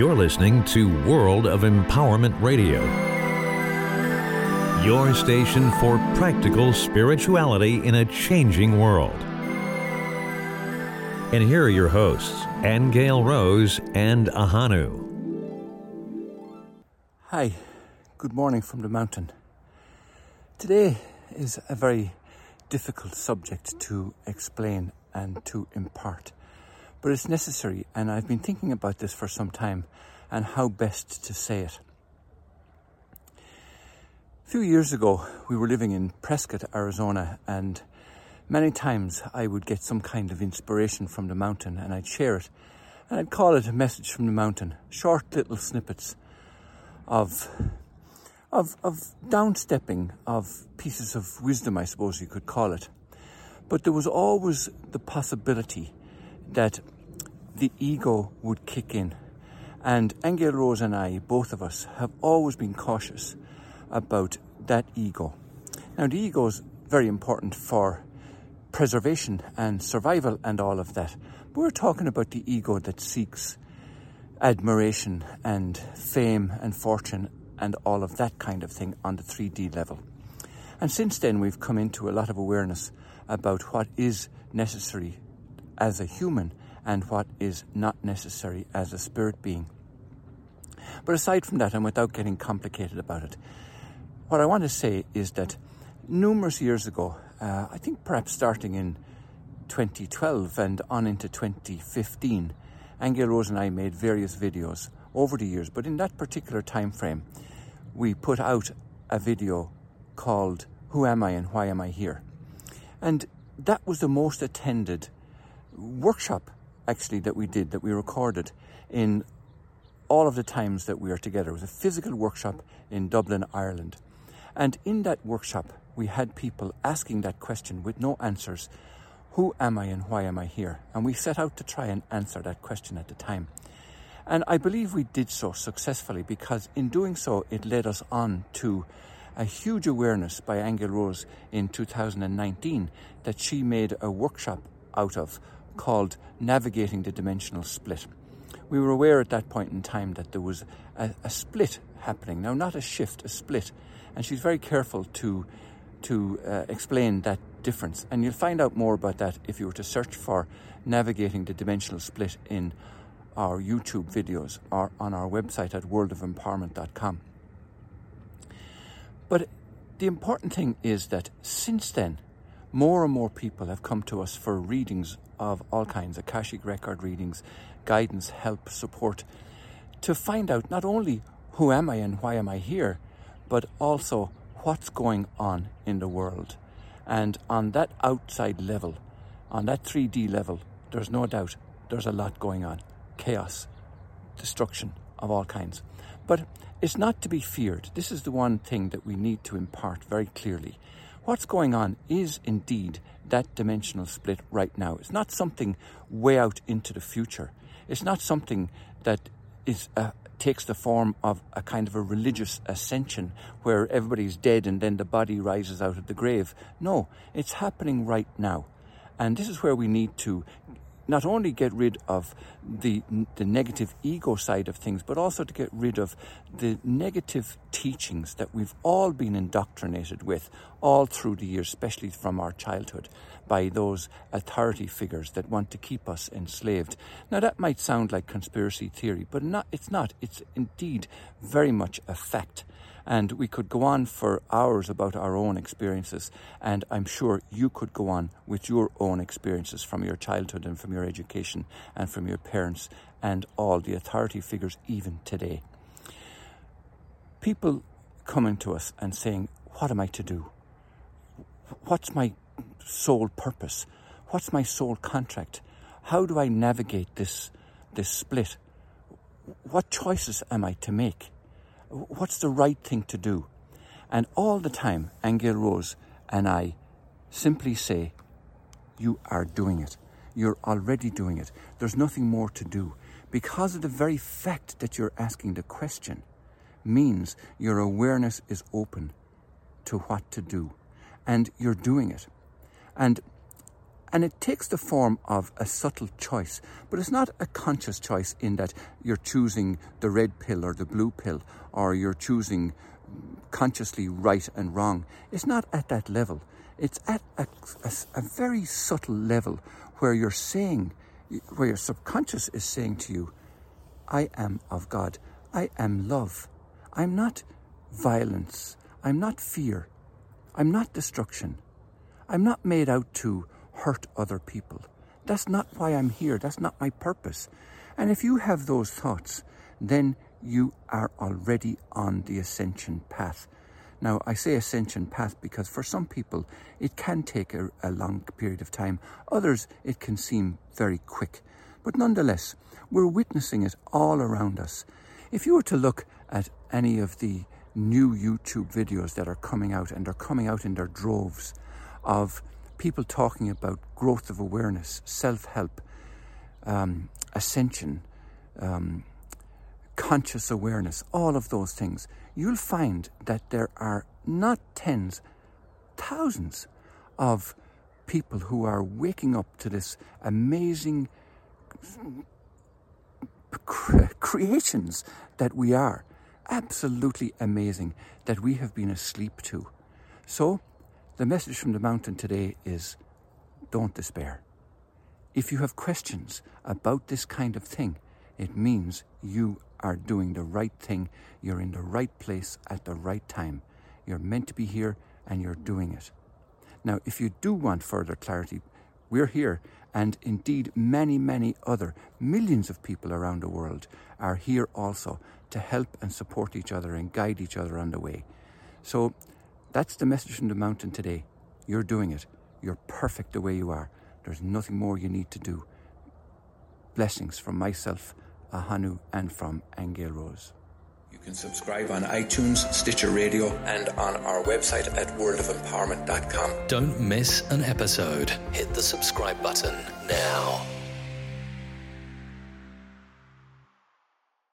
You're listening to World of Empowerment Radio, your station for practical spirituality in a changing world. And here are your hosts, Angel Rose and Ahonu. Hi, good morning from the mountain. Today is a very difficult subject to explain and to impart but it's necessary, and I've been thinking about this for some time and how best to say it. A few years ago, we were living in Prescott, Arizona, and many times I would get some kind of inspiration from the mountain and I'd share it. And I'd call it a message from the mountain, short little snippets of, of, of downstepping, of pieces of wisdom, I suppose you could call it. But there was always the possibility that the ego would kick in. And Angel Rose and I, both of us, have always been cautious about that ego. Now, the ego is very important for preservation and survival and all of that. But we're talking about the ego that seeks admiration and fame and fortune and all of that kind of thing on the 3D level. And since then, we've come into a lot of awareness about what is necessary as a human and what is not necessary as a spirit being. But aside from that, and without getting complicated about it, what I want to say is that numerous years ago, uh, I think perhaps starting in 2012 and on into 2015, Angel Rose and I made various videos over the years, but in that particular time frame, we put out a video called Who Am I and Why Am I Here? And that was the most attended workshop actually that we did, that we recorded in all of the times that we were together. It was a physical workshop in Dublin, Ireland. And in that workshop, we had people asking that question with no answers Who am I and why am I here? And we set out to try and answer that question at the time. And I believe we did so successfully because in doing so, it led us on to a huge awareness by Angel Rose in 2019 that she made a workshop out of called Navigating the Dimensional Split. We were aware at that point in time that there was a, a split happening. Now, not a shift, a split. And she's very careful to, to uh, explain that difference. And you'll find out more about that if you were to search for Navigating the Dimensional Split in our YouTube videos or on our website at worldofempowerment.com. But the important thing is that since then, more and more people have come to us for readings of all kinds Akashic record readings, guidance, help, support to find out not only who am I and why am I here, but also what's going on in the world. And on that outside level, on that 3D level, there's no doubt there's a lot going on chaos, destruction of all kinds. But it's not to be feared. This is the one thing that we need to impart very clearly. What's going on is indeed that dimensional split right now. It's not something way out into the future. It's not something that is uh, takes the form of a kind of a religious ascension where everybody's dead and then the body rises out of the grave. No, it's happening right now. And this is where we need to not only get rid of the, the negative ego side of things, but also to get rid of the negative teachings that we've all been indoctrinated with all through the years, especially from our childhood, by those authority figures that want to keep us enslaved. Now, that might sound like conspiracy theory, but not, it's not. It's indeed very much a fact. And we could go on for hours about our own experiences, and I'm sure you could go on with your own experiences from your childhood and from your education and from your parents and all the authority figures, even today. People coming to us and saying, What am I to do? What's my sole purpose? What's my soul contract? How do I navigate this, this split? What choices am I to make? What's the right thing to do? And all the time, Angel Rose and I simply say, You are doing it. You're already doing it. There's nothing more to do. Because of the very fact that you're asking the question means your awareness is open to what to do. And you're doing it. And And it takes the form of a subtle choice, but it's not a conscious choice in that you're choosing the red pill or the blue pill, or you're choosing consciously right and wrong. It's not at that level. It's at a, a, a very subtle level where you're saying, where your subconscious is saying to you, I am of God. I am love. I'm not violence. I'm not fear. I'm not destruction. I'm not made out to hurt other people. That's not why I'm here. That's not my purpose. And if you have those thoughts, then you are already on the ascension path. Now, I say ascension path because for some people it can take a, a, long period of time, others it can seem very quick. But nonetheless, we're witnessing it all around us. If you were to look at any of the new YouTube videos that are coming out, and they're coming out in their droves, of people talking about growth of awareness, self help, um, ascension, um, conscious awareness, all of those things, you'll find that there are not tens, thousands of people who are waking up to this amazing creations that we are. Absolutely amazing that we have been asleep to. So, the message from the mountain today is don't despair. If you have questions about this kind of thing, it means you are doing the right thing. You're in the right place at the right time. You're meant to be here and you're doing it. Now, if you do want further clarity, we're here, and indeed, many, many other millions of people around the world are here also to help and support each other and guide each other on the way. So, that's the message from the mountain today. You're doing it. You're perfect the way you are. There's nothing more you need to do. Blessings from myself Ahonu, and from Angel Rose. You can subscribe on iTunes, Stitcher Radio, and on our website at worldofempowerment.com. Don't miss an episode. Hit the subscribe button now.